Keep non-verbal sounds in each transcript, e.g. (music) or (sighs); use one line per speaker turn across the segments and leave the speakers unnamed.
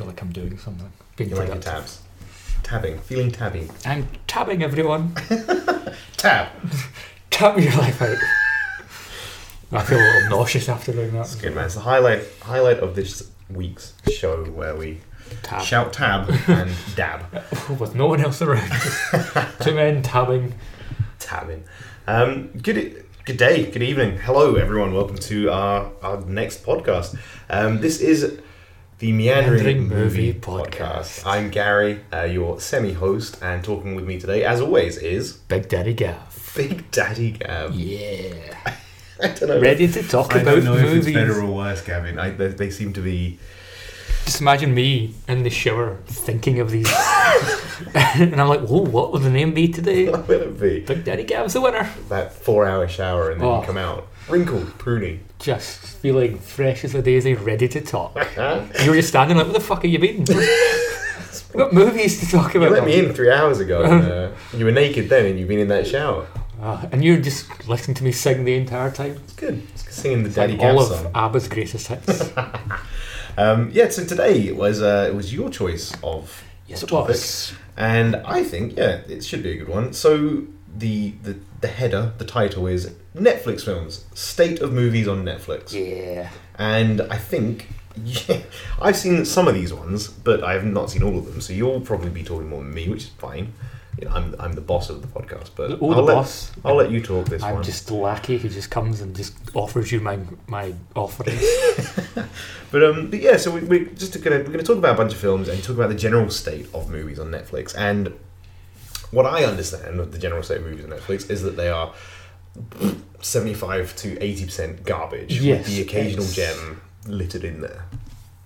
feel like I'm doing something. Being
You like
productive.
tabs? Tabbing. Feeling tabby.
I'm tabbing everyone. (laughs)
Tab. (laughs)
Tab your life out. I feel a little nauseous after doing that.
That's good, man. It's the highlight highlight of this week's show where we
Tab.
shout tab and (laughs) dab.
With no one else around. Two men tabbing.
Tabbing. Um, good, good day, good evening. Hello, everyone. Welcome to our, our next podcast. Um, this is the Meandering,
Meandering
Movie,
Movie
podcast.
Podcast.
I'm Gary, uh, your semi host, and talking with me today, as always, is
Big Daddy Gav.
Big Daddy Gab.
Yeah. (laughs)
I don't know.
Ready to talk
I
about
don't know if
movies.
it's better or worse, Gavin. I, they, they seem to be.
Just imagine me in the shower thinking of these. (laughs) and I'm like, whoa, what will the name be today? (laughs)
What will it be?
Big Daddy Gav's the winner.
That four hour shower, and then
Oh.
you come out wrinkled, pruny.
Just feeling fresh as a daisy, ready to talk. (laughs) You were just standing like, what the fuck are you been? We've got movies to talk
You
about.
let me in three hours ago. And, uh, (laughs) you were naked then, and you've been in that shower.
Ah, and you're just listening to me sing the entire time.
It's good. It's singing the
It's
Daddy
like
Gab
all
song.
of ABBA's greatest hits.
Um, yeah, so today it was uh, it was your choice of
yes, it was.
and I think yeah, it should be a good one. So the the the header, the title is Netflix films, state of movies on Netflix,
Yeah.
and I think. Yeah, I've seen some of these ones, but I have not seen all of them. So you'll probably be talking more than me, which is fine. You know, I'm I'm the boss of the podcast, but
Oh, the
I'll let,
boss.
I'll let you talk this
I'm
one.
just the lackey who just comes and just offers you my my offerings. (laughs)
But um, but yeah, so we, we're just gonna we're gonna talk about a bunch of films and talk about the general state of movies on Netflix. And what I understand of the general state of movies on Netflix is that they are seventy five to eighty percent garbage
Yes,
with the occasional gem littered in there.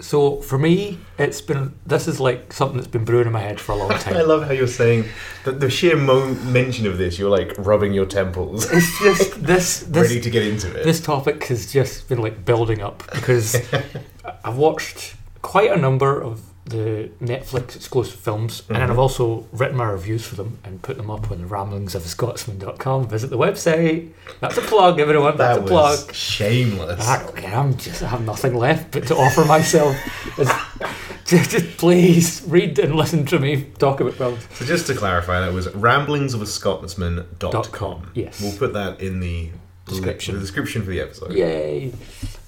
So for me, it's been this is like something that's been brewing in my head for a long (laughs) time.
I love how you're saying that the sheer mo- mention of this, you're like rubbing your temples,
It's just (laughs) this this
ready to get into it.
this topic has just been like building up because (laughs) I've watched quite a number of the Netflix exclusive films and then. I've also written my reviews for them and put them up on the ramblingsofascotsman.com. Visit the website. That's a plug, everyone. That's
that
a plug.
shameless.
Ah, okay, I'm just I have nothing left but to offer myself. It's- (laughs) just, just please read and listen to me talk about films.
So just to clarify, that was ramblingsofaScotsman.com.
Dot com, yes.
We'll put that in the
Description.
The description for the episode.
Yay!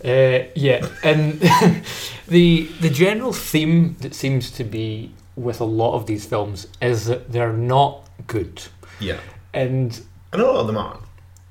Uh, yeah, and (laughs) the the general theme that seems to be with a lot of these films is that they're not good,
Yeah.
and
And a lot of them aren't.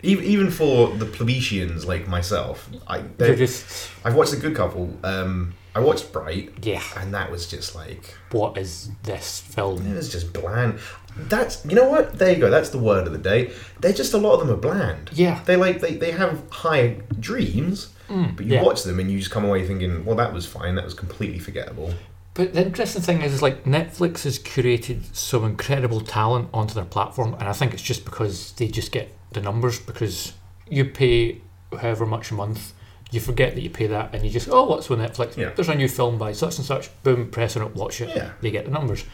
Even, even for the plebeians like myself, I
they're
they're-
just
I've watched a good couple. Um, I watched Bright,
yeah.
and that was just like
What is this film?
it was just bland. That's you know what? There you go. That's the word of the day. They're just a lot of them are bland.
Yeah,
They like they, they have high dreams,
Mm,
but you
yeah.
watch them and you just come away thinking, well, that was fine. That was completely forgettable.
But the interesting thing is, is like Netflix has curated some incredible talent onto their platform, and I think it's just because they just get the numbers. Because you pay however much a month, you forget that you pay that, and you just oh, what's on Netflix?
Yeah.
There's a new film by such and such. Boom, press on it, watch it.
Yeah.
They get the numbers.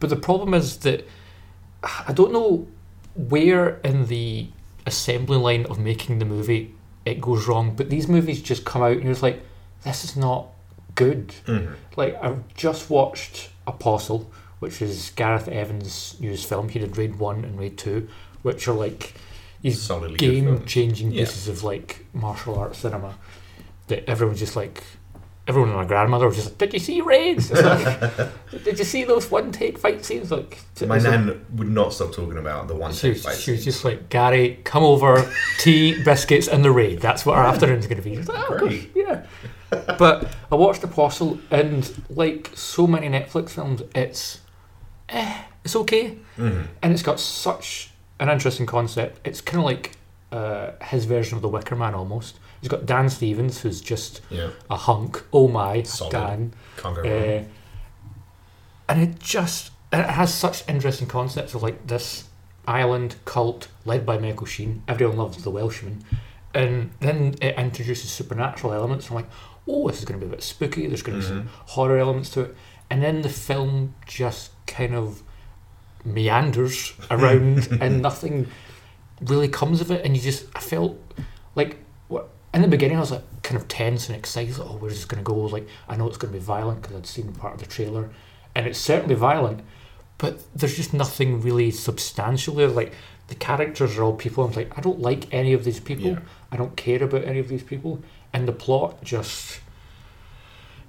But the problem is that I don't know where in the assembly line of making the movie it goes wrong. But these movies just come out, and you're just like, this is not good
Mhm.
like I've just watched Apostle, which is Gareth Evans' newest film. He did Raid One and Raid Two, which are like these
Solidly good films.
game-changing
Yeah.
pieces of like martial arts cinema that everyone's just like. Everyone and my grandmother was just like, "Did you see Raids? Like, (laughs) Did you see those one-take fight scenes?" Like,
My
was like-
nan would not stop talking about the one take fight.
she was just like, Gary, come over, tea, biscuits, and the raid. That's what our afternoon's going to be. Like, oh,
Great.
gosh, yeah. but I watched Apostle, and like so many Netflix films, it's eh, it's okay,
Mhm.
and it's got such an interesting concept. It's kind of like uh, his version of The Wicker Man almost. He's got Dan Stevens, who's just
Yeah,
a hunk. Oh my,
Solid.
Dan.
can't go wrong.
Uh, and it just it has such interesting concepts of like this island cult led by Michael Sheen. Everyone loves the Welshman, and then it introduces supernatural elements. I'm like, oh, this is going to be a bit spooky. There's going to be some horror elements to it, and then the film just kind of meanders (laughs) around, and nothing really comes of it. And you just, I felt like in the beginning, I was like, kind of tense and excited. Like, oh, where's this going to go? Like, I know it's going to be violent because I'd seen part of the trailer, and it's certainly violent, but there's just nothing really substantial there. Like, the characters are all people. I'm like, I don't like any of these people.
Yeah.
I don't care about any of these people, and the plot just,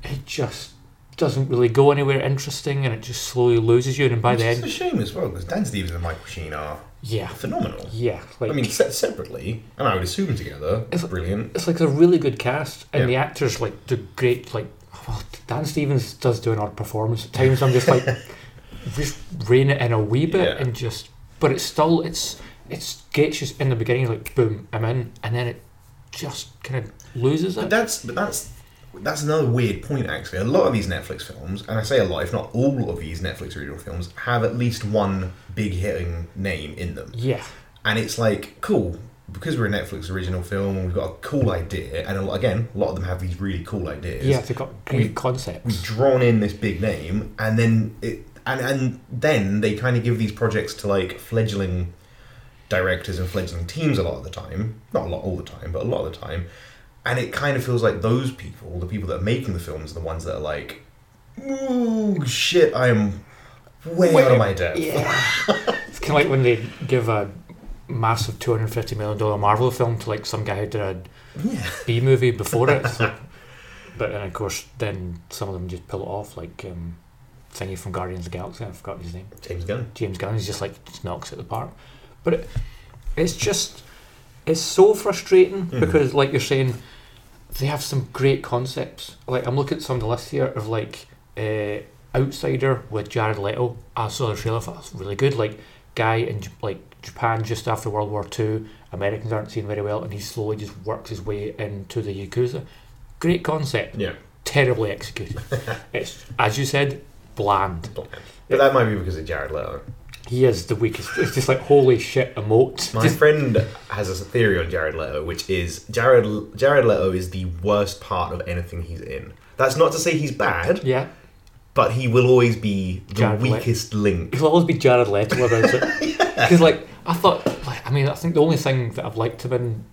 it just doesn't really go anywhere interesting, and it just slowly loses you. And by the end, it's
a shame as well because Dan Stevens and Michael Sheen are
yeah,
phenomenal.
yeah, like
I mean, set separately, and I would assume together,
It's-
brilliant.
it's like a really good cast, and
Yeah.
the actors like do great. Like, well, Dan Stevens does do an odd performance at times. I'm just like, (laughs) just rein it in a wee bit,
Yeah.
and just, but it's still it's it's gets you in the beginning like boom, I'm in, and then it just kind of loses
But
it.
that's but that's that's another weird point actually. A lot of these Netflix films, and I say a lot, if not all of these Netflix original films, have at least one big hitting name in them.
Yeah,
And it's like, cool, because we're a Netflix original film we've got a cool idea, and a lot, again, a lot of them have these really cool ideas.
yeah, they've got great
we-
concepts.
We've drawn in this big name, and then it, and and then they kind of give these projects to like fledgling directors and fledgling teams a lot of the time. Not a lot all the time, but a lot of the time. And it kind of feels like those people, the people that are making the films, are the ones that are like, "Ooh, shit! I am way out of my depth."
Yeah, (laughs) it's kind of like when they give a massive two hundred fifty million dollar Marvel film to like some guy who did a
Yeah.
B movie before it. So, (laughs) but then of course, then some of them just pull it off, like um, thingy from Guardians of the Galaxy. I forgot his name.
James Gunn.
James Gunn. He's just like just knocks it at the park. But it, it's just it's so frustrating
Mhm.
because, like you're saying, they have some great concepts. Like I'm looking at some of the list here of like uh, Outsider with Jared Leto. I saw the trailer. for it was really good. Like guy in like Japan just after World War Two. Americans aren't seen very well, and he slowly just works his way into the yakuza. Great concept,
Yeah.
terribly executed. (laughs) it's as you said, bland.
But that might be because of Jared Leto.
He is the weakest. It's just like holy shit, emote.
My
Just-
friend has a theory on Jared Leto, which is Jared Jared Leto is the worst part of anything he's in. That's not to say he's bad,
yeah,
but he will always be the
Jared Leto.
weakest link.
he'll always be Jared Leto about it. (laughs) Because like I thought, like I mean, I think the only thing that I've liked him in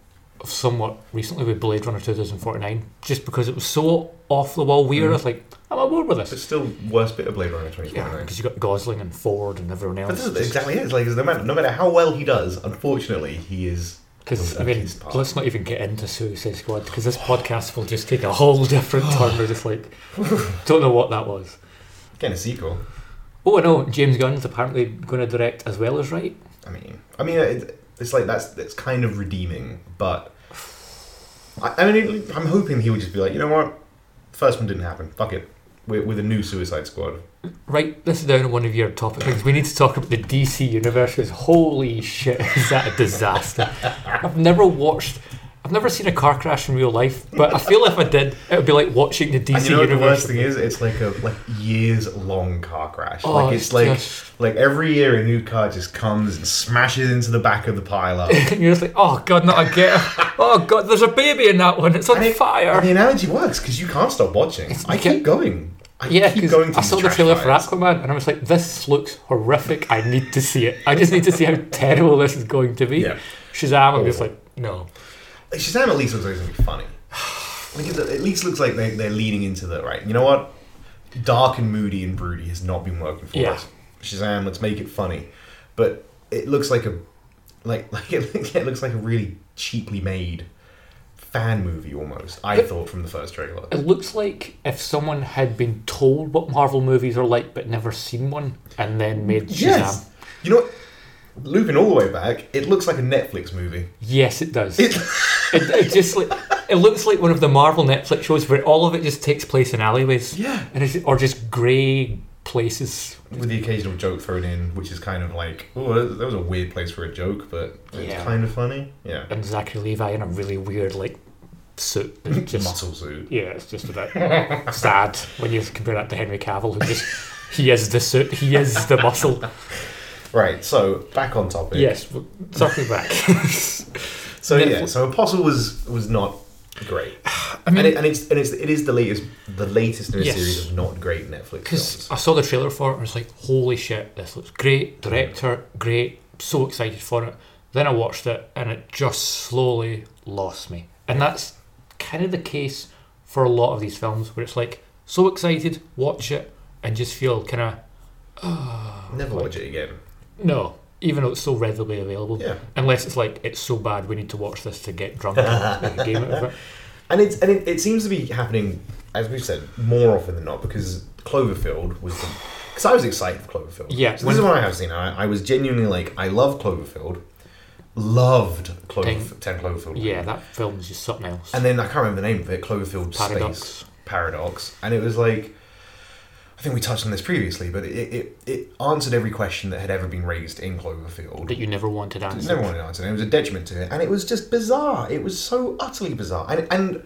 somewhat recently with Blade Runner 2049, just because it was so off the wall weird. Mm-hmm. I was like, I'm on board with
But
It's
still, worst bit of Blade Runner
Yeah,
2049.
because you got Gosling and Ford and everyone else.
But this is exactly it. It's like no matter, no matter how well he does, unfortunately, he is.
Because I mean, let's not even get into Suicide Squad because this podcast will just take a whole different (sighs) turn. We're just like, don't know what that was.
Getting a sequel.
Oh, I know James Gunn's apparently going to direct as well as write.
I mean, I mean, it, it's like that's that's kind of redeeming, but I, I mean, I'm hoping he would just be like, you know what, first one didn't happen. Fuck it. With, with a new Suicide Squad.
Right, this is down on one of your topic things. We need to talk about the DC universe. 'cause holy shit, is that a disaster? I've never watched. I've never seen a car crash in real life, but I feel if I did, it would be like watching the DC
and you know what the worst thing is? It's like a like years long car crash.
Oh,
like it's, like
just-
like every year a new car just comes and smashes into the back of the pile up. (laughs)
and you're just like, oh god, not again! (laughs) Oh god, there's a baby in that one. It's on
And it-
fire.
The analogy works because you can't stop watching. I
like
keep
it-
going. I
Yeah,
keep going to
I saw the trailer for. Aquaman and I was like, this looks horrific. I need to see it. I just need to see how (laughs) terrible this is going to be.
Yeah.
Shazam, I'm just like, no.
Shazam at least looks like it's gonna be funny. (sighs) Like it at least looks like they, they're leaning into the right. You know what? Dark and moody and broody has not been working for
Yeah.
us. Shazam, let's make it funny. But it looks like a like (laughs) like it, it looks like a really cheaply made fan movie almost. I thought from the first trailer.
It looks like if someone had been told what Marvel movies are like but never seen one and then made Shazam.
Yes. You know what? Looping all the way back, it looks like a Netflix movie.
Yes, it does.
It, (laughs)
It, it just like it looks like one of the Marvel Netflix shows where all of it just takes place in alleyways,
yeah.
and it's, or just grey places.
With the occasional joke thrown in, which is kind of like, oh, that was a weird place for a joke, but it's
Yeah.
kind of funny. Yeah.
And Zachary Levi in a really weird like suit. (laughs) Just
Muscle suit.
yeah, it's just a bit sad when you compare that to Henry Cavill, who just he is the suit, he is the muscle.
Right, so back on topic.
Yes, but circling back. (laughs)
So yeah, so Apostle was was not great, (sighs)
I mean,
and, it, and it's and it's it is the latest the latest in a
Yes.
series of not great Netflix
Because. I saw the trailer for it and I was like, holy shit, this looks great. Director, great. So excited for it. Then I watched it and it just slowly lost me. And that's kind of the case for a lot of these films where it's like so excited, watch it, and just feel kind of (sighs)
Never
like-
watch it again.
no, even though it's so readily available.
Yeah.
Unless it's like it's so bad we need to watch this to get drunk and (laughs) make a game out of it.
And it's and it, it seems to be happening, as we've said, more often than not because Cloverfield was the. Because I was excited for Cloverfield.
Yeah,
So this is what I have seen. I, I was genuinely like, I love Cloverfield, loved Cloverfield, Ten Cloverfield.
Yeah, that film is just something else.
And then I can't remember the name of it. Cloverfield
Paradox.
Space Paradox, and it was like. I think we touched on this previously, but it, it, it answered every question that had ever been raised in Cloverfield.
that you never wanted answered.
never wanted an answer. It was a detriment to it, and it was just bizarre. It was so utterly bizarre, and and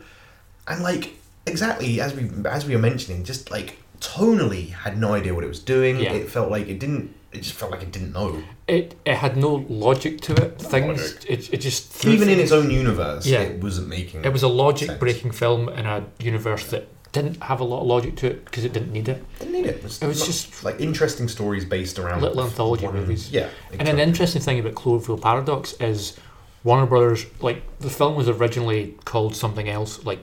and like exactly as we as we were mentioning, just like tonally had no idea what it was doing.
Yeah.
It felt like it didn't. It just felt like it didn't know.
It it had no logic to it. Things
logic.
it, it just threw
Even in its own universe,
Yeah.
it wasn't making.
It was a logic
sense.
breaking film in a universe that didn't have a lot of logic to it because it didn't need it.
Didn't need it.
It was
not-
just-
like interesting stories based around
Little anthology
one-
movies.
Yeah,
And an interesting thing about Cloverfield Paradox is Warner Brothers, like the film was originally called something else, like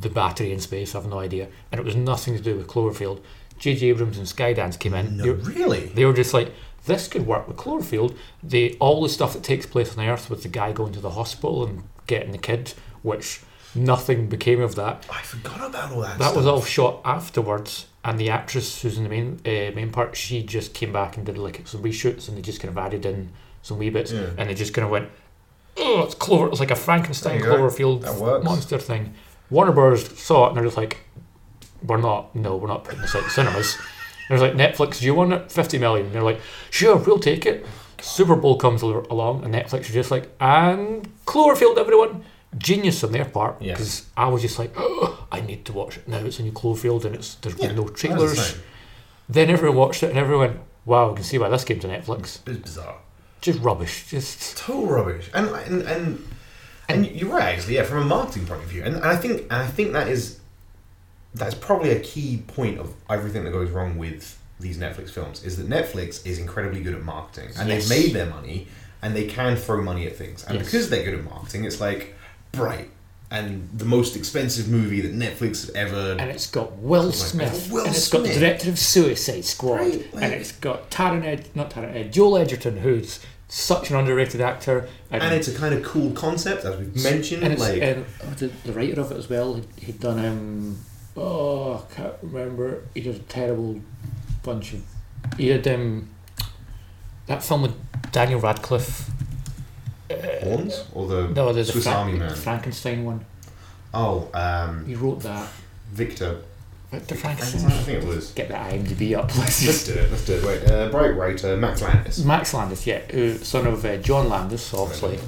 The Battery in Space. I have no idea, and it was nothing to do with Cloverfield. J.J. Abrams and Skydance came in.
no,
They,
really.
they were just like, this could work with Cloverfield. They all the stuff that takes place on Earth with the guy going to the hospital and getting the kid, which nothing became of that.
I forgot about all that.
That was all shot afterwards, and the actress who's in the main uh, main part, she just came back and did like some reshoots, and they just kind of added in some wee bits,
Yeah.
and they just kind of went, "Oh, it's Clover! It's like a Frankenstein
There you go.
Cloverfield monster thing." Warner Bros. saw it, and they're just like, "We're not. No, we're not putting this out in cinemas." And like, "Netflix, do you want it? Fifty million. And they're like, "Sure, we'll take it." Super Bowl comes along, and Netflix are just like, "And Cloverfield, everyone." Genius on their part because I was just like, oh, I need to watch it now. It's a new Cloverfield and it's there's
Yeah,
been no
the
trailers. Then everyone watched it and everyone went, wow, I can see why this came to Netflix.
It's bizarre.
Just rubbish. Just
total rubbish. And and and and you're right, actually. Yeah, from a marketing point of view, and, and I think and I think that is that's probably a key point of everything that goes wrong with these Netflix films is that Netflix is incredibly good at marketing, and
Yes.
they've made their money, and they can throw money at things, and
Yes.
because they're good at marketing, it's like bright. And the most expensive movie that Netflix have ever
and it's got Will
my
Smith,
Will
and it's got the director of Suicide Squad,
Right, like-
and it's got Taron Ed, not Taron Ed, Joel Edgerton, who's such an underrated actor,
and it's a kind of cool concept, as we've mentioned.
and
like
um, oh, the, the writer of it as well. He'd, he'd done um, oh, I can't remember. He did a terrible bunch of. He did um, that film with Daniel Radcliffe.
Horns or the
No, there's
Swiss
a Fra-
Army Man.
Frankenstein one.
Oh, um,
He wrote that.
Victor.
Victor
I
Frankenstein.
think it was.
Get the IMDb up. Let's
Let's
just.
do it. Let's do it. Wait, uh, bright writer Max Landis.
Max Landis, yeah, who, son of uh, John Landis, obviously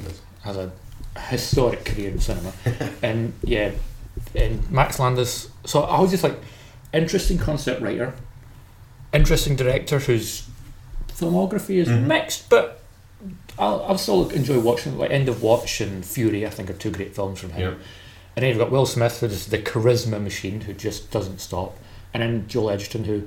has a historic career in cinema, (laughs) and yeah, and Max Landis. So I was just like, interesting concept writer, interesting director whose filmography is
Mhm.
mixed, but I'll, I'll still enjoy watching. Like End of Watch and Fury, I think are two great films from him.
Yeah.
And then you've got Will Smith, who's the charisma machine who just doesn't stop, and then Joel Edgerton, who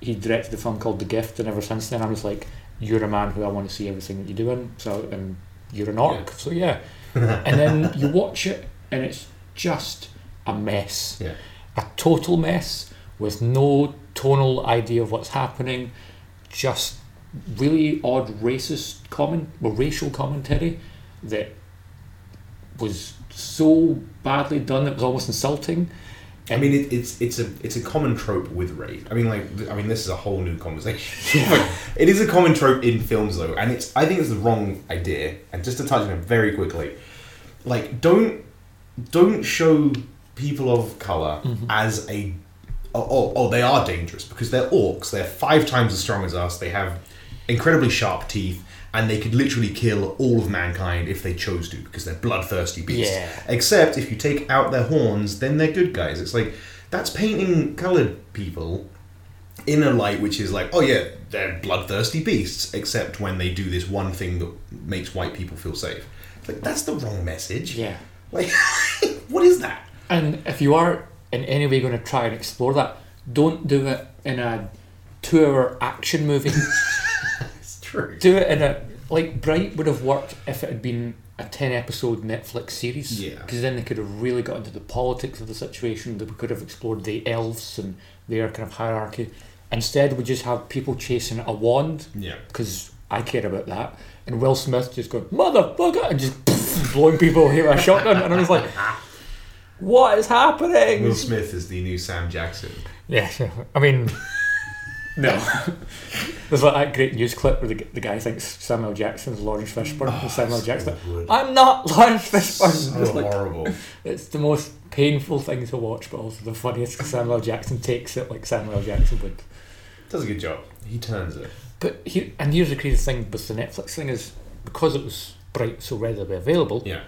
he directed a film called The Gift, and ever since then I was like, you're a man who I want to see everything that you're doing. So and you're an orc, so yeah. (laughs) and then you watch it, and it's just a mess,
Yeah.
a total mess with no tonal idea of what's happening, just really odd racist comment, or racial commentary that was so badly done that it was almost insulting.
I mean, it, it's it's a it's a common trope with race. I mean, like, I mean, this is a whole new conversation. (laughs) (laughs) It is a common trope in films, though, and it's I think it's the wrong idea. And just to touch on it very quickly, like, don't don't show people of color mm-hmm. as a oh, oh oh they are dangerous because they're orcs. They're five times as strong as us. They have incredibly sharp teeth. And they could literally kill all of mankind if they chose to, because they're bloodthirsty beasts.
Yeah.
Except if you take out their horns, then they're good guys. It's like that's painting coloured people in a light which is like, oh yeah, they're bloodthirsty beasts. Except when they do this one thing that makes white people feel safe. It's like that's the wrong message.
Yeah.
Like, (laughs) what is that?
And if you are in any way going to try and explore that, don't do it in a two-hour action movie. (laughs)
True.
do it in a like Bright would have worked if it had been a ten episode Netflix series.
Yeah.
Because then they could have really got into the politics of the situation. They could have explored the elves and their kind of hierarchy. Instead, we just have people chasing a wand
Yeah.
because I care about that. And Will Smith just going motherfucker and just (laughs) blowing people away with a shotgun. And I was like, what is happening?
Will Smith is the new Sam Jackson.
Yeah. I mean, no. (laughs) There's like that great news clip where the, the guy thinks Samuel Jackson's Laurence Fishburne, and oh, Samuel
so
Jackson,
good.
I'm not Laurence Fishburne.
So
It's like-
horrible.
it's the most painful thing to watch, but also the funniest because Samuel Jackson takes it like Samuel Jackson would.
Does a good job. He turns it.
But he, and here's the crazy thing with the Netflix thing is because it was bright so readily available,
Yeah.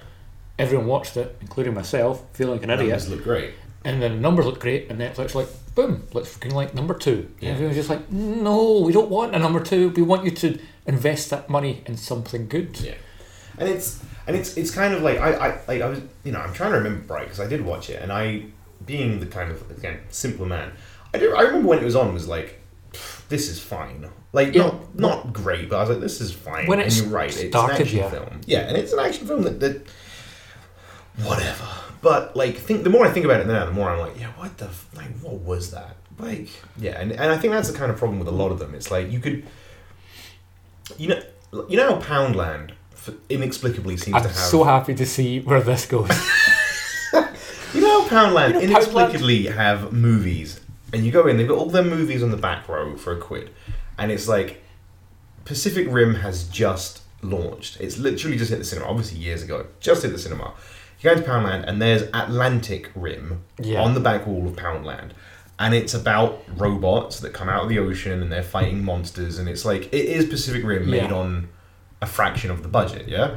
everyone watched it, including myself, feeling like an idiot.
Numbers look great.
And then the numbers look great, and Netflix like, boom, let's fucking like number two.
Yeah.
And everyone's just like, no, we don't want a number two. We want you to invest that money in something good.
Yeah. And it's and it's it's kind of like I, I like I was you know I'm trying to remember Bright because I did watch it and I being the kind of again simpler man I do I remember when it was on was like this is fine like
Yeah.
not not great but I was like this is fine
When
and you're right it's an action
yeah.
film yeah and it's an action film that, that whatever but like think the more I think about it now the more I'm like yeah what the f- like what was that? Like yeah and, and I think that's the kind of problem with a lot of them. It's like you could you know you know how Poundland inexplicably seems
I'm
to have
so happy to see where this goes. (laughs) (laughs)
you know how Poundland
You know
inexplicably have movies and you go in they've got all their movies on the back row for a quid and it's like Pacific Rim has just launched. It's literally just hit the cinema obviously years ago just hit the cinema you go into Poundland and there's Atlantic Rim
Yeah.
on the back wall of Poundland and it's about robots that come out of the ocean and they're fighting monsters and it's like it is Pacific Rim made
Yeah.
on a fraction of the budget yeah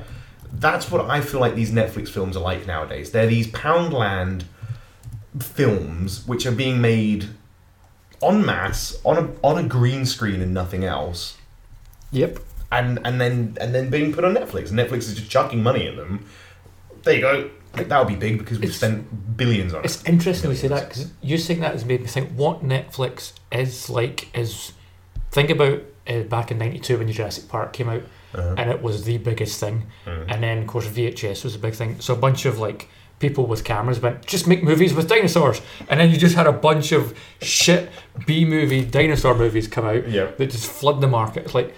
that's what I feel like these Netflix films are like nowadays they're these Poundland films which are being made en masse on a on a green screen and nothing else
yep.
and and then and then being put on Netflix. Netflix is just chucking money at them. There you go. Like, that'll be big because we've
It's-
spent billions on it.
It's
it.
interesting we say that because you saying that has made me think what Netflix is like is think about uh, back in '92 when Jurassic Park came out
Uh-huh.
and it was the biggest thing,
Mhm.
and then of course VHS was a big thing. So a bunch of like people with cameras went just make movies with dinosaurs, and then you just had a bunch of shit B movie dinosaur movies come out
Yeah.
that just flood the market. It's like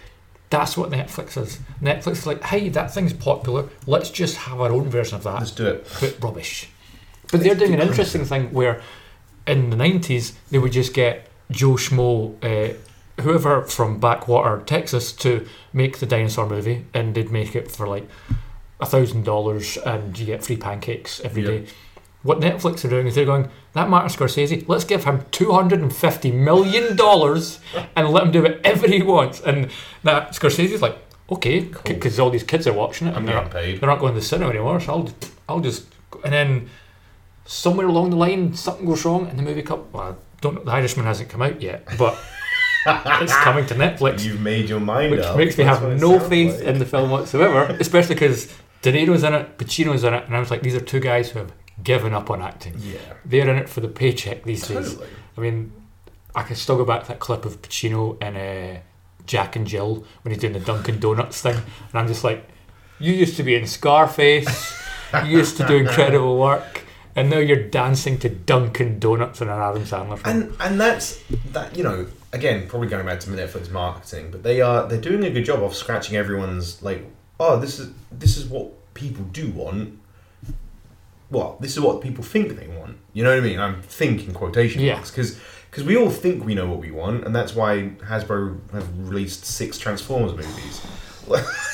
that's what Netflix is. Netflix is like, hey, that thing's popular. Let's just have our own version of that
Let's do it.
but rubbish. But they're doing an interesting thing where in the 90s they would just get Joe Schmo, uh, whoever from Backwater, Texas, to make the dinosaur movie, and they'd make it for like a thousand dollars and you get free pancakes every
Yeah.
day. What Netflix are doing is they're going, that Martin Scorsese, let's give him $250 million and let him do whatever he wants. And that Scorsese's like, okay,
Cool.
because all these kids are watching it.
I'm
and they're not-
paid.
they're not going to the cinema anymore, so I'll, I'll just, and then somewhere along the line, something goes wrong, and the movie come. Well, I don't know, The Irishman hasn't come out yet, but (laughs) it's coming to Netflix,
You've made your mind
which
up.
makes me
That's
have no faith
like.
in the film whatsoever, especially because De Niro's in it, Pacino's in it, and I was like, these are two guys who have given up on acting.
Yeah.
They're in it for the paycheck these days.
Totally.
I mean, I can still go back to that clip of Pacino and uh, Jack and Jill when he's doing the Dunkin' Donuts thing, and I'm just like, you used to be in Scarface, you used to do incredible work, and now you're dancing to Dunkin' Donuts in an Adam Sandler film.
And and that's that you know again probably going back to Netflix marketing, but they are they're doing a good job of scratching everyone's like oh this is this is what people do want. Well, this is what people think they want. You know what I mean? I'm thinking quotation marks because because we all think we know what we want, and that's why Hasbro have released six Transformers movies.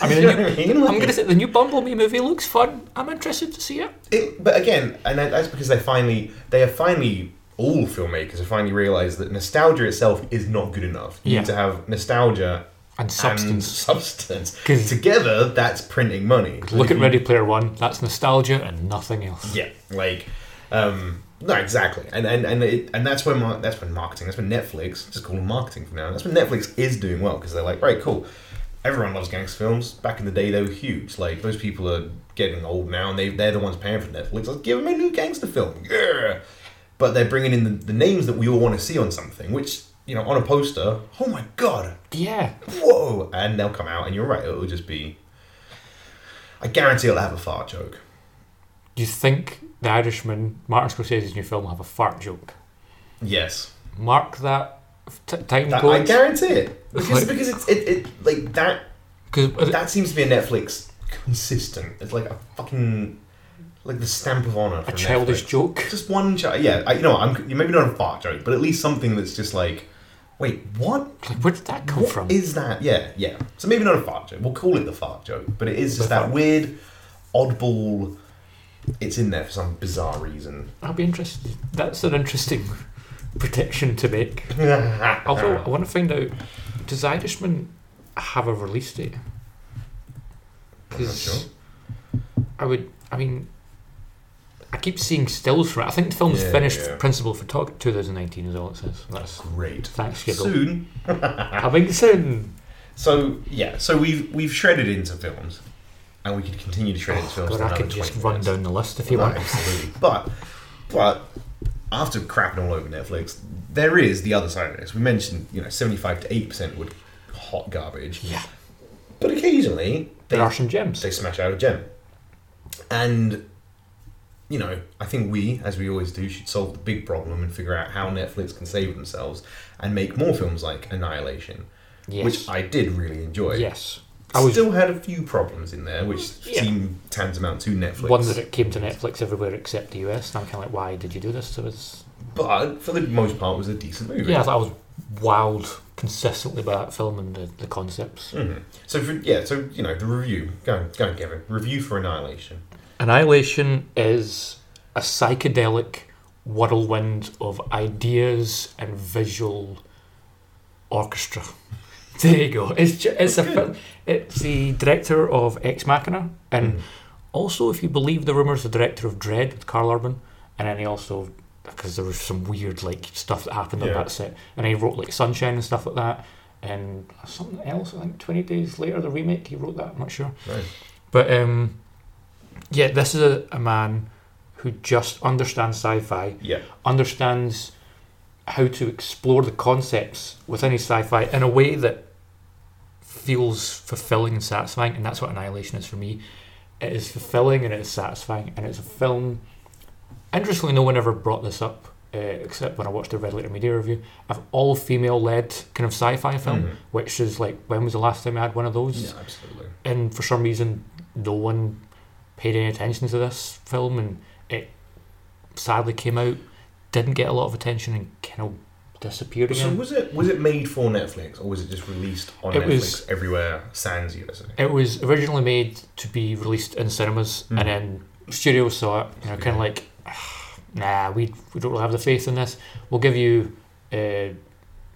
I (laughs) mean,
You
the
know
new-
I mean?
I'm going to say the new Bumblebee movie looks fun. I'm interested to see it.
It, but again, and that's because they finally, they have finally, all filmmakers have finally realised that nostalgia itself is not good enough. You
Yeah.
need to have nostalgia
And
and
substance. Cause
Together, that's printing money.
Look at Ready Player One. That's nostalgia and nothing else.
Yeah, like, um, no, exactly, and and and it, and that's when mar- that's when marketing, that's when Netflix, just call them marketing from now. That's when Netflix is doing well because they're like, right, cool. Everyone loves gangster films. Back in the day, they were huge. Like those people are getting old now, and they they're the ones paying for Netflix. Let's give them a new gangster film. Yeah, but they're bringing in the, the names that we all want to see on something, which you know, on a poster. Oh my god,
Yeah.
whoa! And they'll come out, and you're right, it'll just be I guarantee it'll have a fart joke.
Do you think The Irishman, Martin Scorsese's new film, will have a fart joke?
Yes,
Mark that t- time
that, I guarantee it because
Like-
because it's it, it like that
Because uh,
that seems to be a Netflix consistent. It's like a fucking like the stamp of honor.
a childish
Netflix.
joke.
Just one child. Yeah, I, you know, I'm maybe not a fart joke, but at least something that's just like, wait, what?
Like, where did that come
What
from?
is that? Yeah, yeah. So maybe not a fart joke. We'll call it the fart joke, but it is just that weird, oddball. It's in there for some bizarre reason.
I'll be interested. That's an interesting prediction to make. (laughs) Although I want to find out, does Irishman have a release date?
I'm sure.
I would. I mean, I keep seeing stills for it. I think the film's
Yeah,
finished
yeah.
principal Talk 2019 is all it says. That's
Great.
thanks, Giggle.
Soon. (laughs)
Coming soon.
So yeah, so we've we've shredded into films, and we could continue to shred oh, into films.
God, I could just
20
run
minutes.
down the list if you
Well,
want.
Absolutely. But but after crapping all over Netflix, there is the other side of this. We mentioned, you know, seventy five to eighty percent would hot garbage.
Yeah,
But occasionally they
there are some gems.
they smash out a gem. And you know, I think we, as we always do, should solve the big problem and figure out how Netflix can save themselves and make more films like Annihilation,
Yes.
which I did really enjoy.
yes. I was
Still had a few problems in there, which
Yeah.
seem tantamount to Netflix.
one that it came to Netflix everywhere except the US, and I'm kind of like, why did you do this to us?
but for the most part, it was a decent movie.
Yeah, I I was wowed consistently by that film and the, the concepts.
Mhm. So for, yeah, so you know the review. Go on, go on, Kevin. Review for Annihilation.
Annihilation is a psychedelic whirlwind of ideas and visual orchestra. (laughs) There you go. It's ju- it's a. It's the director of Ex Machina, and
Mhm.
also, if you believe the rumors, the director of Dredd with Karl Urban, and then he also because there was some weird like stuff that happened on
Yeah.
that set, and he wrote like Sunshine and stuff like that, and something else. I think Twenty Days Later, the remake, he wrote that. I'm not sure.
Right.
But um, yeah, this is a, a man who just understands sci-fi,
Yeah.
understands how to explore the concepts within his sci-fi in a way that feels fulfilling and satisfying, and that's what Annihilation is for me. It is fulfilling and it is satisfying, and it's a film. Interestingly, no one ever brought this up, uh, except when I watched the Red Letter Media review. Of all female-led kind of sci-fi film,
Mhm.
which is like when was the last time I had one of those?
Yeah, absolutely.
and for some reason no one paid any attention to this film and it sadly came out didn't get a lot of attention and kind of disappeared again.
So was it was it made for Netflix or was it just released on
It
Netflix
was-
everywhere? Sans USA.
it was originally made to be released in cinemas
Mhm.
and then studios saw it you know kind of like nah we, we don't really have the faith in this we'll give you uh,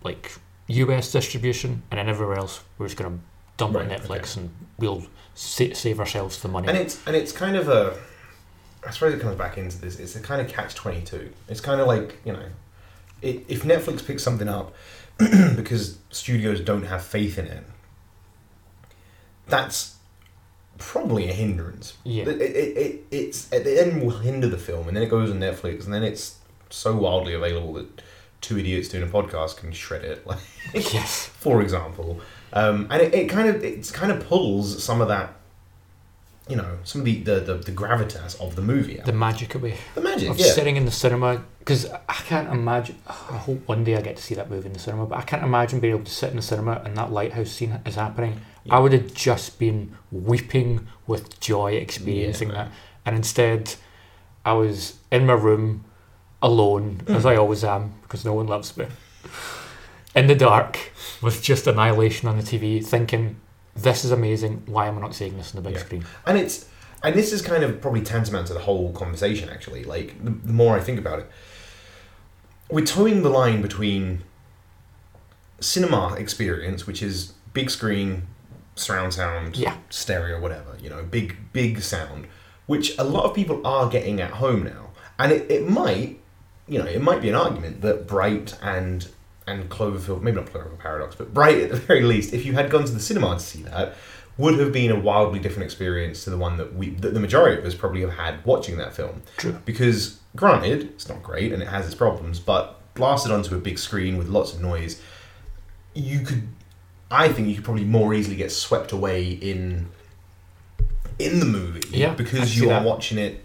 like US distribution and then everywhere else we're just going to dump it on
Right,
Netflix and we'll save ourselves the money
And it's and it's kind of a. I suppose it comes back into this. It's a kind of catch twenty two. It's kind of like you know, it, if Netflix picks something up (clears throat) because studios don't have faith in it, that's probably a hindrance.
yeah
It, it, it, it's at the end will hinder the film, and then it goes on Netflix, and then it's so wildly available that two idiots doing a podcast can shred it. Like,
yes (laughs)
for example, um, and it, it kind of it kind of pulls some of that, you know, some of the the, the, the gravitas of the movie out.
the magic away
The magic,
of
yeah.
sitting in the cinema because I can't imagine. I hope one day I get to see that movie in the cinema, but I can't imagine being able to sit in the cinema and that lighthouse scene is happening.
Yeah.
I would have just been weeping with joy experiencing
Yeah,
that, and instead, I was in my room alone, as
Mm.
I always am, because no one loves me. In the dark, with just annihilation on the TV, thinking, "This is amazing. Why am I not seeing this on the big
Yeah.
screen?"
And it's and this is kind of probably tantamount to the whole conversation. Actually, like the, the more I think about it, we're towing the line between cinema experience, which is big screen, surround sound,
Yeah.
stereo, whatever, you know, big big sound, which a lot of people are getting at home now, and it, it might, you know, it might be an argument that Bright and and Cloverfield, maybe not Cloverfield Paradox, but Bright at the very least, if you had gone to the cinema to see that, would have been a wildly different experience to the one that we, that the majority of us probably have had watching that film.
True.
Because granted, it's not great and it has its problems, but blasted onto a big screen with lots of noise, you could, I think, you could probably more easily get swept away in in the movie
Yeah,
because you are
that.
watching it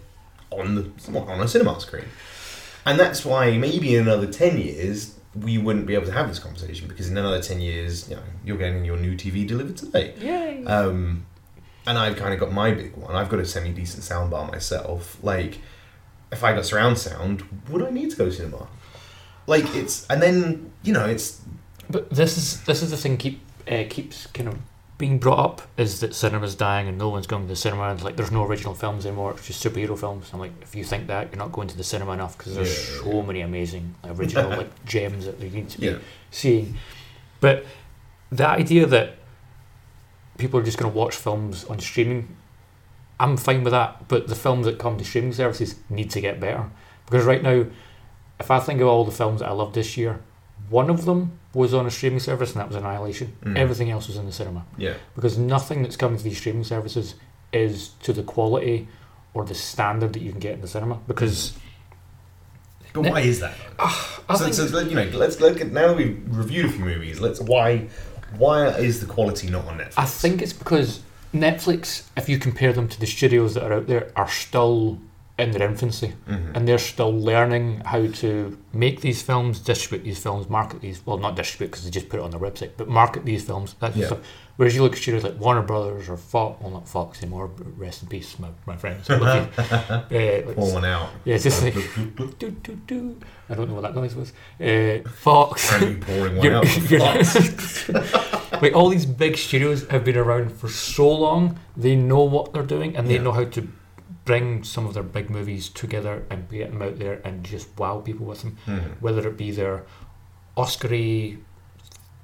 on the on a cinema screen, and that's why maybe in another ten years we wouldn't be able to have this conversation because in another ten years, you know, you're getting your new TV delivered today.
Yay!
Um, and I've kind of got my big one. I've got a semi decent soundbar myself. Like, if I got surround sound, would I need to go to cinema? Like it's, and then you know, it's
But this is this is the thing keep uh, keeps kind of being brought up is that cinema's dying and no one's going to the cinema and it's like there's no original films anymore. It's just superhero films. I'm like, if you think that, you're not going to the cinema enough because there's
Yeah,
so many amazing original (laughs) like gems that you need to be
yeah,
seeing. But the idea that people are just going to watch films on streaming, I'm fine with that. But the films that come to streaming services need to get better because right now, if I think of all the films that I loved this year, one of them was on a streaming service and that was Annihilation.
Mm.
Everything else was in the cinema
yeah.
because nothing that's coming to these streaming services is to the quality or the standard that you can get in the cinema because
But why is that?
I
so,
think-
so you know, let's look at now that we've reviewed a few movies. Let's why why is the quality not on Netflix?
I think it's because Netflix, if you compare them to the studios that are out there, are still in their infancy
Mhm.
and they're still learning how to make these films, distribute these films, market these. Well, not distribute because they just put it on their website, but market these films. That
Yeah.
stuff. Whereas you look at studios like Warner Brothers or Fox, well, not Fox anymore. but Rest in peace, my, my friends. (laughs) Look uh, (laughs) like-
out.
yeah, it's just like (laughs) do, do, do. I don't know what that noise was. Uh, Fox.
Pouring one out?
you're- like all these big studios have been around for so long, they know what they're doing and they
Yeah.
know how to bring some of their big movies together and get them out there and just wow people with them.
Mhm.
Whether it be their Oscary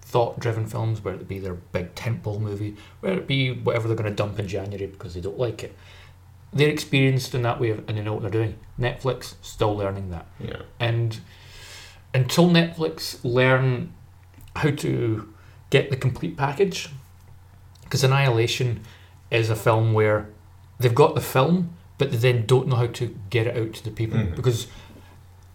thought-driven films, whether it be their big tentpole movie, whether it be whatever they're going to dump in January because they don't like it. They're experienced in that way and they know what they're doing. Netflix still learning that
Yeah.
and until Netflix learn how to get the complete package, because Annihilation is a film where they've got the film, but they then don't know how to get it out to the people
Mhm.
because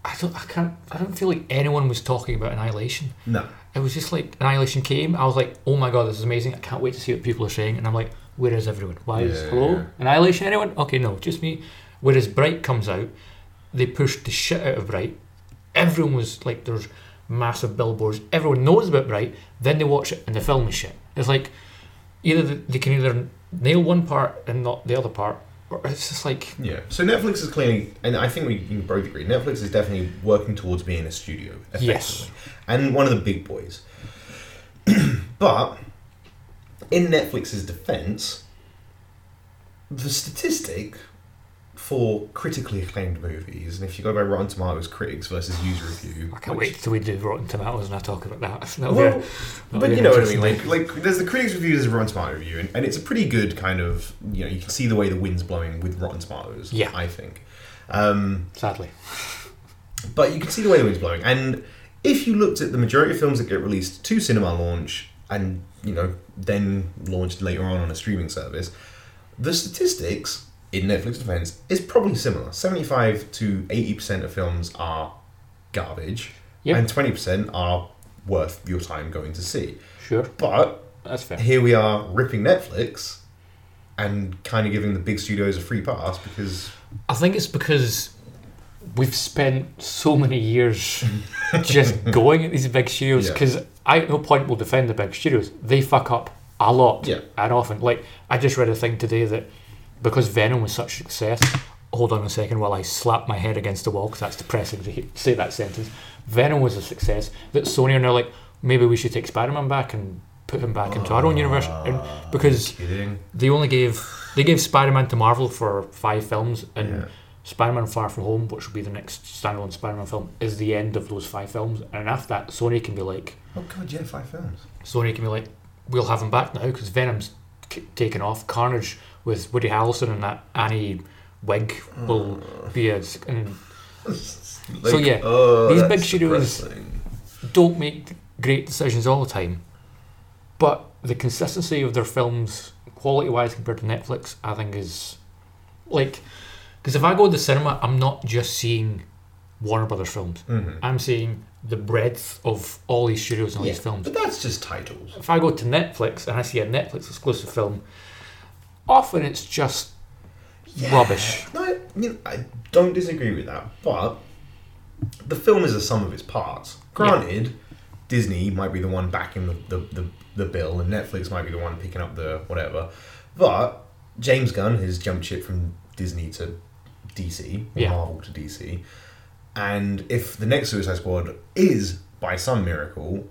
I don't, I can't, I don't feel like anyone was talking about Annihilation.
No.
It was just like Annihilation came. I was like, oh my god, this is amazing! I can't wait to see what people are saying. And I'm like, where is everyone? Why is
Yeah,
hello
yeah.
Annihilation? Anyone? Okay, no, just me. Whereas Bright comes out, they pushed the shit out of Bright. Everyone was like, there's massive billboards. Everyone knows about Bright. Then they watch it and the film is shit. It's like either they can either nail one part and not the other part, it's just like
Yeah. So Netflix is clearly, and I think we can both agree, Netflix is definitely working towards being a studio, effectively,
Yes.
and one of the big boys. (clears throat) but in Netflix's defense, the statistic for critically acclaimed movies, and if you go by Rotten Tomatoes critics versus user review,
I can't
which-
wait till we do Rotten Tomatoes and I talk about that. (laughs)
Well, but you know what I mean. Like, like there's the critics' review, there's a Rotten Tomato review, and, and it's a pretty good kind of you know you can see the way the wind's blowing with Rotten Tomatoes.
Yeah.
I think. Um,
Sadly,
but you can see the way the wind's blowing, and if you looked at the majority of films that get released to cinema launch and you know then launched later on on a streaming service, the statistics in Netflix defense is probably similar. Seventy-five to eighty percent of films are garbage,
Yep.
and twenty percent are worth your time going to see.
sure,
But
that's fair.
here we are ripping Netflix and kind of giving the big studios a free pass because
I think it's because we've spent so many years (laughs) just going at these big studios.
Yeah.
Because I at no point will defend the big studios. They fuck up a lot
Yeah.
and often. Like I just read a thing today that because Venom was such a success. Hold on a second while I slap my head against the wall because that's depressing to say that sentence. Venom was a success that Sony are now like maybe we should take Spider-Man back and put him back into our own universe and ah,
because
they only gave they gave Spider-Man to Marvel for five films, and
Yeah.
Spider-Man Far From Home, which will be the next standalone Spider-Man film, is the end of those five films. And after that, Sony can be like,
Oh god, yeah, five films.
Sony can be like, we'll have him back now because Venom's k- taken off. Carnage with Woody Harrelson and that Annie wig will be a and (laughs)
Like,
yeah,
oh,
these big studios-
depressing.
don't make great decisions all the time, but the consistency of their films, quality wise compared to Netflix, I think is like because if I go to the cinema, I'm not just seeing Warner Brothers films.
Mhm.
I'm seeing the breadth of all these studios and all
Yeah,
these films.
but that's just titles.
If I go to Netflix and I see a Netflix exclusive film, often it's just rubbish.
No, I, know, I don't disagree with that, but the film is a sum of its parts. Granted, Disney might be the one backing the, the, the, the bill, and Netflix might be the one picking up the whatever. But James Gunn has jumped ship from Disney to DC,
Yeah.
Marvel to DC. And if the next Suicide Squad is, by some miracle,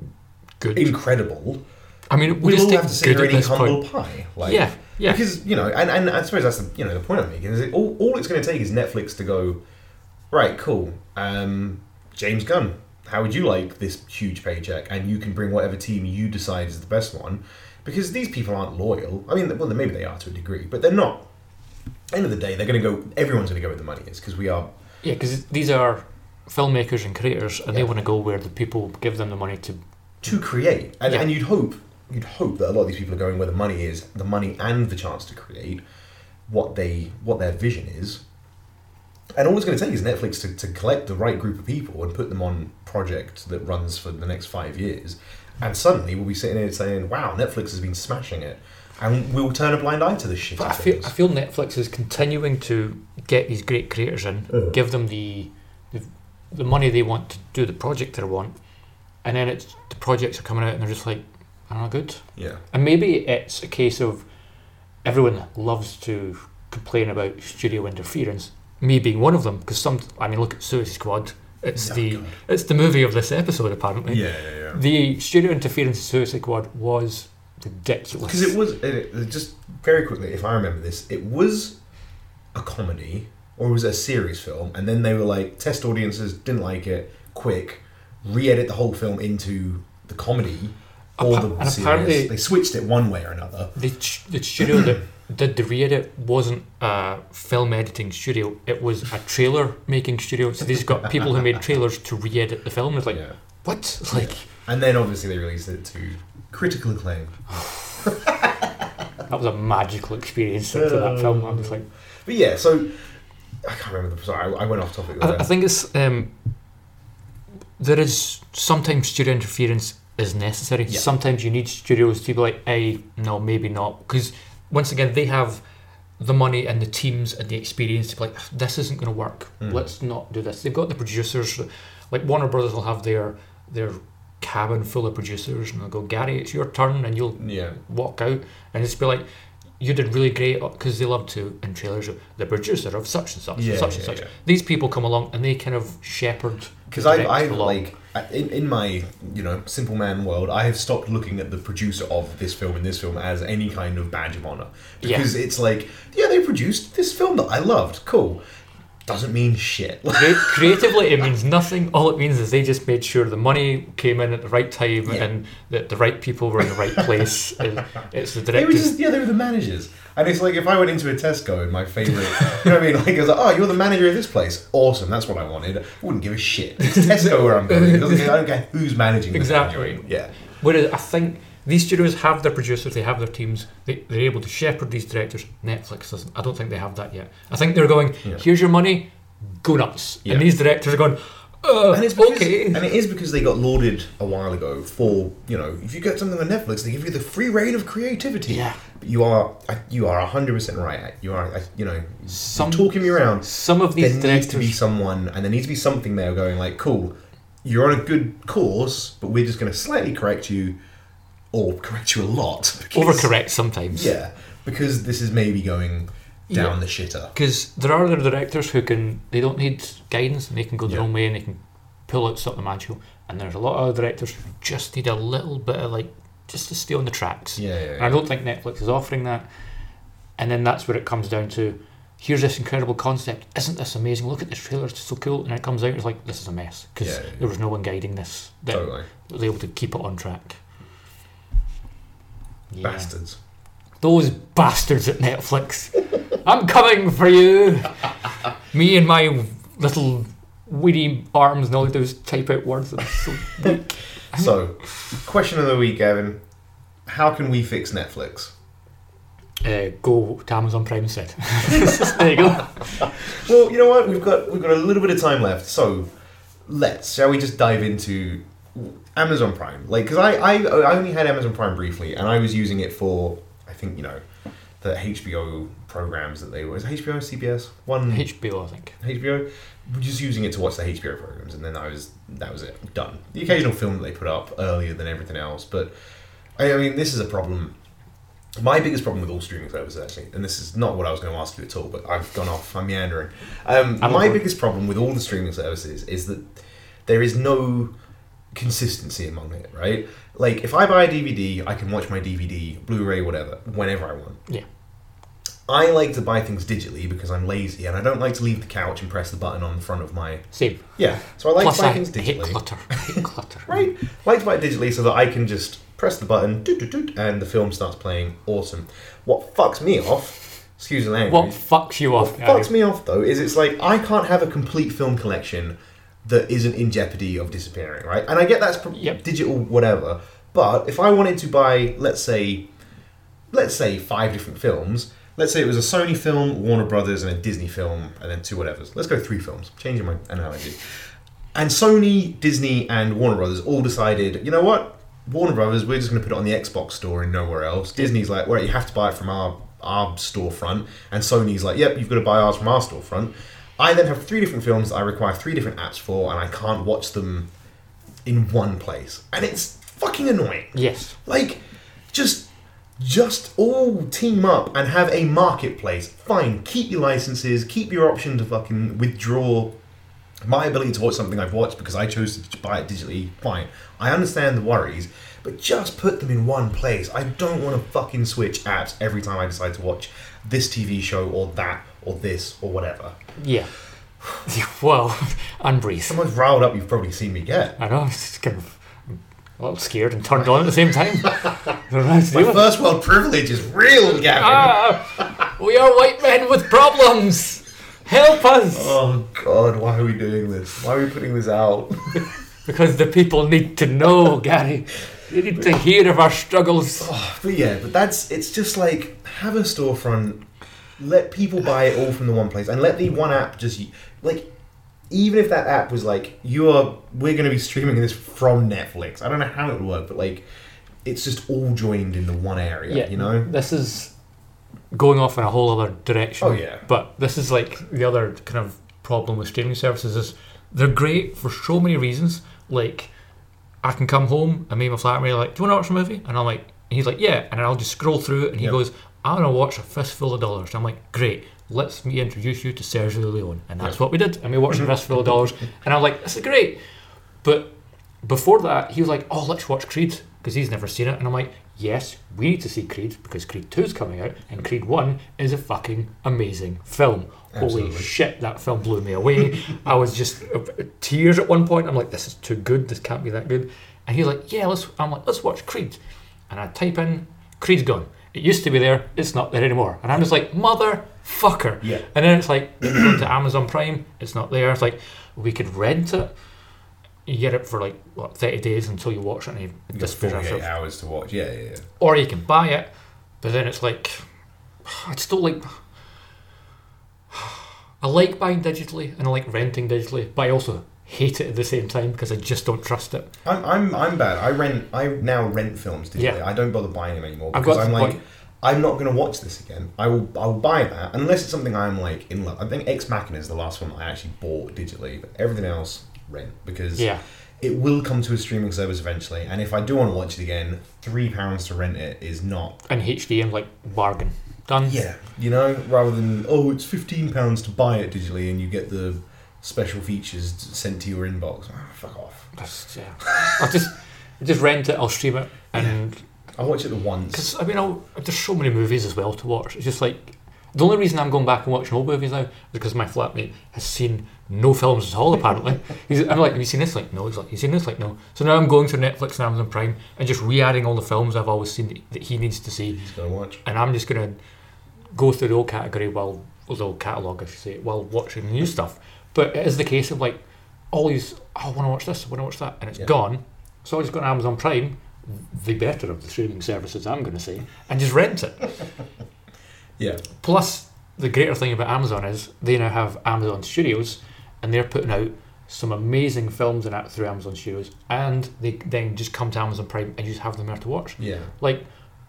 Good.
incredible,
I mean, we
we'll
just
all have to sit
good
here and eat humble pie. Like,
Yeah, yeah.
Because you know, and, and I suppose that's the you know the point I'm making is it, all all it's going to take is Netflix to go, right, cool. Um, James Gunn, how would you like this huge paycheck? And you can bring whatever team you decide is the best one, because these people aren't loyal. I mean, well, maybe they are to a degree, but they're not. End of the day, they're going to go. Everyone's going to go where the money is because we are.
Yeah, because these are filmmakers and creators, and they want to go where the people give them the money to.
to create, and,
Yeah.
and you'd hope you'd hope that a lot of these people are going where the money is, the money and the chance to create what they what their vision is. And all it's going to take is Netflix to, to collect the right group of people and put them on project that runs for the next five years, and suddenly we'll be sitting here saying, "Wow, Netflix has been smashing it," and we'll turn a blind eye to this shit.
I feel, I feel Netflix is continuing to get these great creators in,
Uh.
give them the, the the money they want to do the project they want, and then it's the projects are coming out and they're just like, I'm not good.
yeah,
And maybe it's a case of everyone loves to complain about studio interference. Me being one of them, because some, I mean, look at Suicide Squad. It's
Oh,
the
God.
it's the movie of this episode apparently.
yeah, yeah, yeah.
The studio interference in Suicide Squad was ridiculous.
Because it was it, just very quickly, if I remember this, it was a comedy or it was a serious film, and then they were like test audiences didn't like it, quick, re-edit the whole film into the comedy
Appa-
the
and apparently-
They switched it one way or another.
the, ch- the studio that did the re-edit wasn't a film editing studio. It was a trailer making studio. So these got people who made trailers to re-edit the film. It's like
yeah,
what? Like
and then obviously they released it to critical acclaim. (sighs)
that was a magical experience for that film. I was like,
But yeah, so I can't remember. The, sorry, I, I went off topic.
I. I think it's um, there is sometimes studio interference is necessary.
Yeah.
Sometimes you need studios to be like, "Hey, no, maybe not," because once again they have the money and the teams and the experience to be like, "This isn't going to work.
Mm.
Let's not do this." They've got the producers, like Warner Brothers will have their their cabin full of producers, and they'll go, "Gary, it's your turn," and you'll
yeah,
walk out and just be like, you did really great because they love to in trailers. The producer of such and such,
Yeah,
and such and such.
yeah.
These people come along and they kind of shepherd.
Because I, I
along.
like in, in my you know simple man world, I have stopped looking at the producer of this film and this film as any kind of badge of honor
Yeah.
because it's like yeah they produced this film that I loved, cool. Doesn't mean shit.
Cre- (laughs) creatively, it means nothing. All it means is they just made sure the money came in at the right time
Yeah.
and that the right people were in the right place. (laughs) it's the
They were
directors.
just yeah they were the managers, and it's like if I went into a Tesco and my favorite, you know what I mean? Like I was like, oh, you're the manager of this place, awesome, that's what I wanted. I wouldn't give a shit. It's Tesco where I'm going. It doesn't, I don't care who's managing. the
Exactly.
menu. Yeah.
Whereas I think these studios have their producers, they have their teams, they, they're able to shepherd these directors. Netflix doesn't. I don't think they have that yet. I think they're going,
Yeah.
here's your money, go nuts.
Yeah.
And these directors are going, uh,
And it's because,
okay.
and it is because they got lauded a while ago for you know if you get something on Netflix they give you the free rein of creativity.
Yeah.
But you are you are hundred percent right. You are uh, you know
Some-
talking me around.
Some of these
There
these
needs to be someone, and there needs to be something there going like, cool, you're on a good course, but we're just going to slightly correct you, or correct you a lot. (laughs) because-
overcorrect sometimes.
Yeah, because this is maybe going down
Yeah.
the shitter.
Because there are other directors who can, they don't need guidance and they can go their
Yeah.
own way and they can pull out something magical. And there's a lot of other directors who just need a little bit of like, just to stay on the tracks.
Yeah, yeah,
And I don't think Netflix is offering that. And then that's where it comes down to here's this incredible concept. Isn't this amazing? Look at this trailer, it's so cool. And it comes out, it's like, this is a mess. Because
Yeah, yeah, yeah.
there was no one guiding this that
Totally.
was able to keep it on track. Yeah.
Bastards.
Those bastards at Netflix. I'm coming for you. Me and my little weedy arms and all those type out words. I'm so weak. (laughs)
So, question of the week, Evan. How can we fix Netflix?
Uh, go to Amazon Prime instead. (laughs) there you go. (laughs)
Well, you know what? We've got we've got a little bit of time left, so let's. Shall we just dive into Amazon Prime? Like, because I, I I only had Amazon Prime briefly, and I was using it for think you know the HBO programs that they were. Is HBO, CBS, one
HBO, I think.
HBO, just using it to watch the HBO programs, and then that was that was it, done. The occasional film that they put up earlier than everything else, but I, I mean, this is a problem. My biggest problem with all streaming services, actually, and this is not what I was going to ask you at all, but I've gone off. I'm meandering. Um, my biggest problem with all the streaming services is that there is no consistency among it. Right? Like, if I buy a DVD, I can watch my DVD, Blu-ray, whatever, whenever I want.
Yeah.
I like to buy things digitally because I'm lazy and I don't like to leave the couch and press the button on the front of my.
Same.
Yeah, so I like
Plus,
to buy
I
things
hate
digitally.
clutter. Hate clutter. (laughs)
Right? I like to buy it digitally so that I can just press the button doot, doot, doot, and the film starts playing. Awesome. What fucks me off, excuse the language,
What fucks you off?
what fucks me off though is it's like I can't have a complete film collection that isn't in jeopardy of disappearing, right? And I get that's pro-
Yep.
digital, whatever. But if I wanted to buy, let's say, let's say five different films. Let's say it was a Sony film, Warner Brothers, and a Disney film, and then two whatevers. Let's go three films. Changing my analogy. And Sony, Disney, and Warner Brothers all decided, you know what? Warner Brothers, we're just going to put it on the Xbox store and nowhere else. Disney's like, well, you have to buy it from our our storefront, and Sony's like, yep, you've got to buy ours from our storefront. I then have three different films that I require three different apps for, and I can't watch them in one place, and it's fucking annoying.
Yes.
Like, just just all team up and have a marketplace. Fine, keep your licenses, keep your option to fucking withdraw my ability to watch something I've watched because I chose to buy it digitally. Fine, I understand the worries, but just put them in one place. I don't want to fucking switch apps every time I decide to watch this TV show or that or this or whatever.
Yeah. (sighs) well, (laughs) unbreathe.
Someone's riled up. You've probably seen me get.
I know. (laughs) It's just kind of a little scared and turned on at the same time. (laughs) I don't know how to
My first world privilege is real, Gavin.
Ah, we are white men with problems. Help us,
Oh God, why are we doing this? Why are we putting this out?
because the people need to know, Gary. They need to hear of our struggles.
But yeah, but that's it's just like have a storefront, let people buy it all from the one place, and let the one app just like even if that app was like you are we're going to be streaming this from Netflix. I don't know how it would work, but like it's just all joined in the one area. yeah, you know.
This is going off in a whole other direction.
Oh, yeah.
But this is like the other kind of problem with streaming services is they're great for so many reasons. Like I can come home and me and my flatmate are like, Do you want to watch a movie? And I'm like and he's like, Yeah and I'll just scroll through it and he
Yep.
goes, I wanna watch a fistful of dollars. I'm like, Great, let's me introduce you to Sergio Leone. And that's
Yep.
what we did. And we watched a fistful of dollars and I'm like, This is great. But before that, he was like, "Oh, let's watch Creed," because he's never seen it, and I'm like, "Yes, we need to see Creed because Creed Two is coming out, and Creed One is a fucking amazing film. Holy shit, that film blew me away. I was just uh, tears at one point. I'm like, "This is too good. This can't be that good." And he's like, "Yeah, let's." I'm like, "Let's watch Creed," and I type in, "Creed's gone." It used to be there. It's not there anymore. And I'm just like, motherfucker.
Yeah.
And then it's like, (clears throat) go to Amazon Prime. It's not there. It's like, we could rent it. You get it for like what thirty days until you watch it, and you
You got. 48 hours to watch. Yeah, yeah, yeah.
Or you can buy it, but then it's like, I just don't like. I like buying digitally and I like renting digitally, but I also hate it at the same time because I just don't trust it.
I'm, I'm, I'm bad. I rent. I now rent films digitally.
Yeah.
I don't bother buying them anymore because I'm like,
point-
I'm not going to watch this again. I will. I will buy that unless it's something I'm like in love. I think Ex Machina is the last one I actually bought digitally. But everything else rent because
Yeah,
it will come to a streaming service eventually. And if I do want to watch it again, three pounds to rent it is not.
and HD I'm like bargain done.
Yeah, you know, rather than oh, it's fifteen pounds to buy it digitally and you get the special features sent to your inbox. Ah, fuck off.
That's- yeah. I'll just I'll just rent it. I'll stream it, and
I watch it the once.
because I mean, I'll, there's so many movies as well to watch. It's just like the only reason I'm going back and watching old movies now is because my flatmate has seen no films at all. Apparently, (laughs) He's, I'm like, have you seen this? Like, no. He's like, you seen this? Like, no. So now I'm going through Netflix and Amazon Prime and just re-adding all the films I've always seen that, that he needs to see,
He's gonna watch.
and I'm just gonna go through the old category while or the old catalogue, I should say, while watching the new stuff. But it is the case of like all these. Oh, I want to watch this. I want to watch that, and it's
Yeah.
gone. So I just go on Amazon Prime, the better of the streaming services, I'm going to say, and just rent it. (laughs)
Yeah.
Plus, the greater thing about Amazon is they now have Amazon Studios, and they're putting out some amazing films and out through Amazon Studios, and they then just come to Amazon Prime and you just have them there to watch.
Yeah.
Like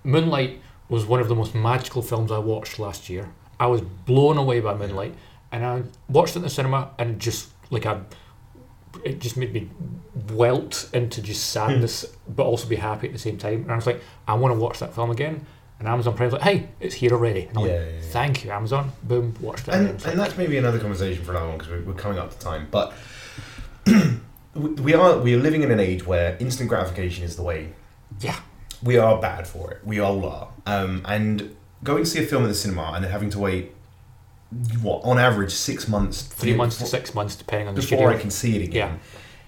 Moonlight was one of the most magical films I watched last year. I was blown away by Moonlight, and I watched it in the cinema, and just like I, it just made me welt into just sadness, but also be happy at the same time. And I was like, I want to watch that film again. And Amazon Prime's like, hey, it's here already. And I'm
Yeah,
like,
yeah, yeah.
thank you, Amazon. Boom, watched it.
and.
It's like,
and that's maybe another conversation for another one because we're, coming up to time. But (clears throat) we we are we are living in an age where instant gratification is the way.
yeah,
We are bad for it. We all are. Um, and going to see a film in the cinema and then having to wait, what on average six months,
three months to six months, depending on the
before
studio.
I can see it again,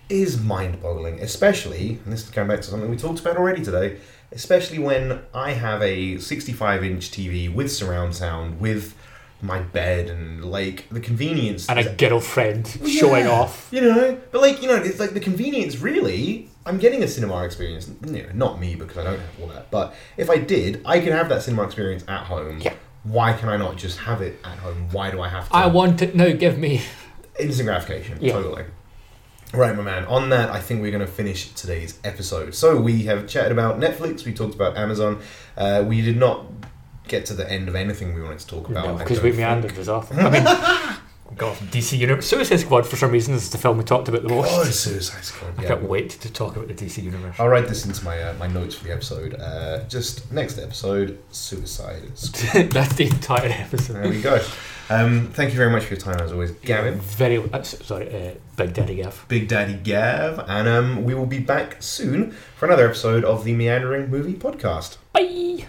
is mind-boggling. Especially, and this is going back to something we talked about already today. Especially when I have a 65-inch TV with surround sound with my bed and like the convenience
and a girlfriend showing off.
You know, but like you know, it's like the convenience. Really, I'm getting a cinema experience. You know, not me because I don't have all that. But if I did, I could have that cinema experience at home.
Yeah.
Why can I not just have it at home? Why do I have to?
I want it now. Give me.
instant gratification.
Yeah.
Totally. Right, my man. On that, I think we're going to finish today's episode. So we have chatted about Netflix. We talked about Amazon. Uh, we did not get to the end of anything we wanted to talk about.
Because
don't
we meandered as off. (laughs) I mean, God, DC Universe. Suicide Squad, for some reason, is the film we talked about the most.
Oh, Suicide Squad.
I
Yeah.
can't wait to talk about the DC Universe.
I'll write this into my uh, my notes for the episode. Uh, just next episode, Suicide Squad. (laughs)
That's the entire episode.
There we go. Um, thank you very much for your time, as always, Gavin.
Very. Uh, sorry, uh, Big Daddy Gav.
Big Daddy Gav, and um, we will be back soon for another episode of the Meandering Movie Podcast.
Bye.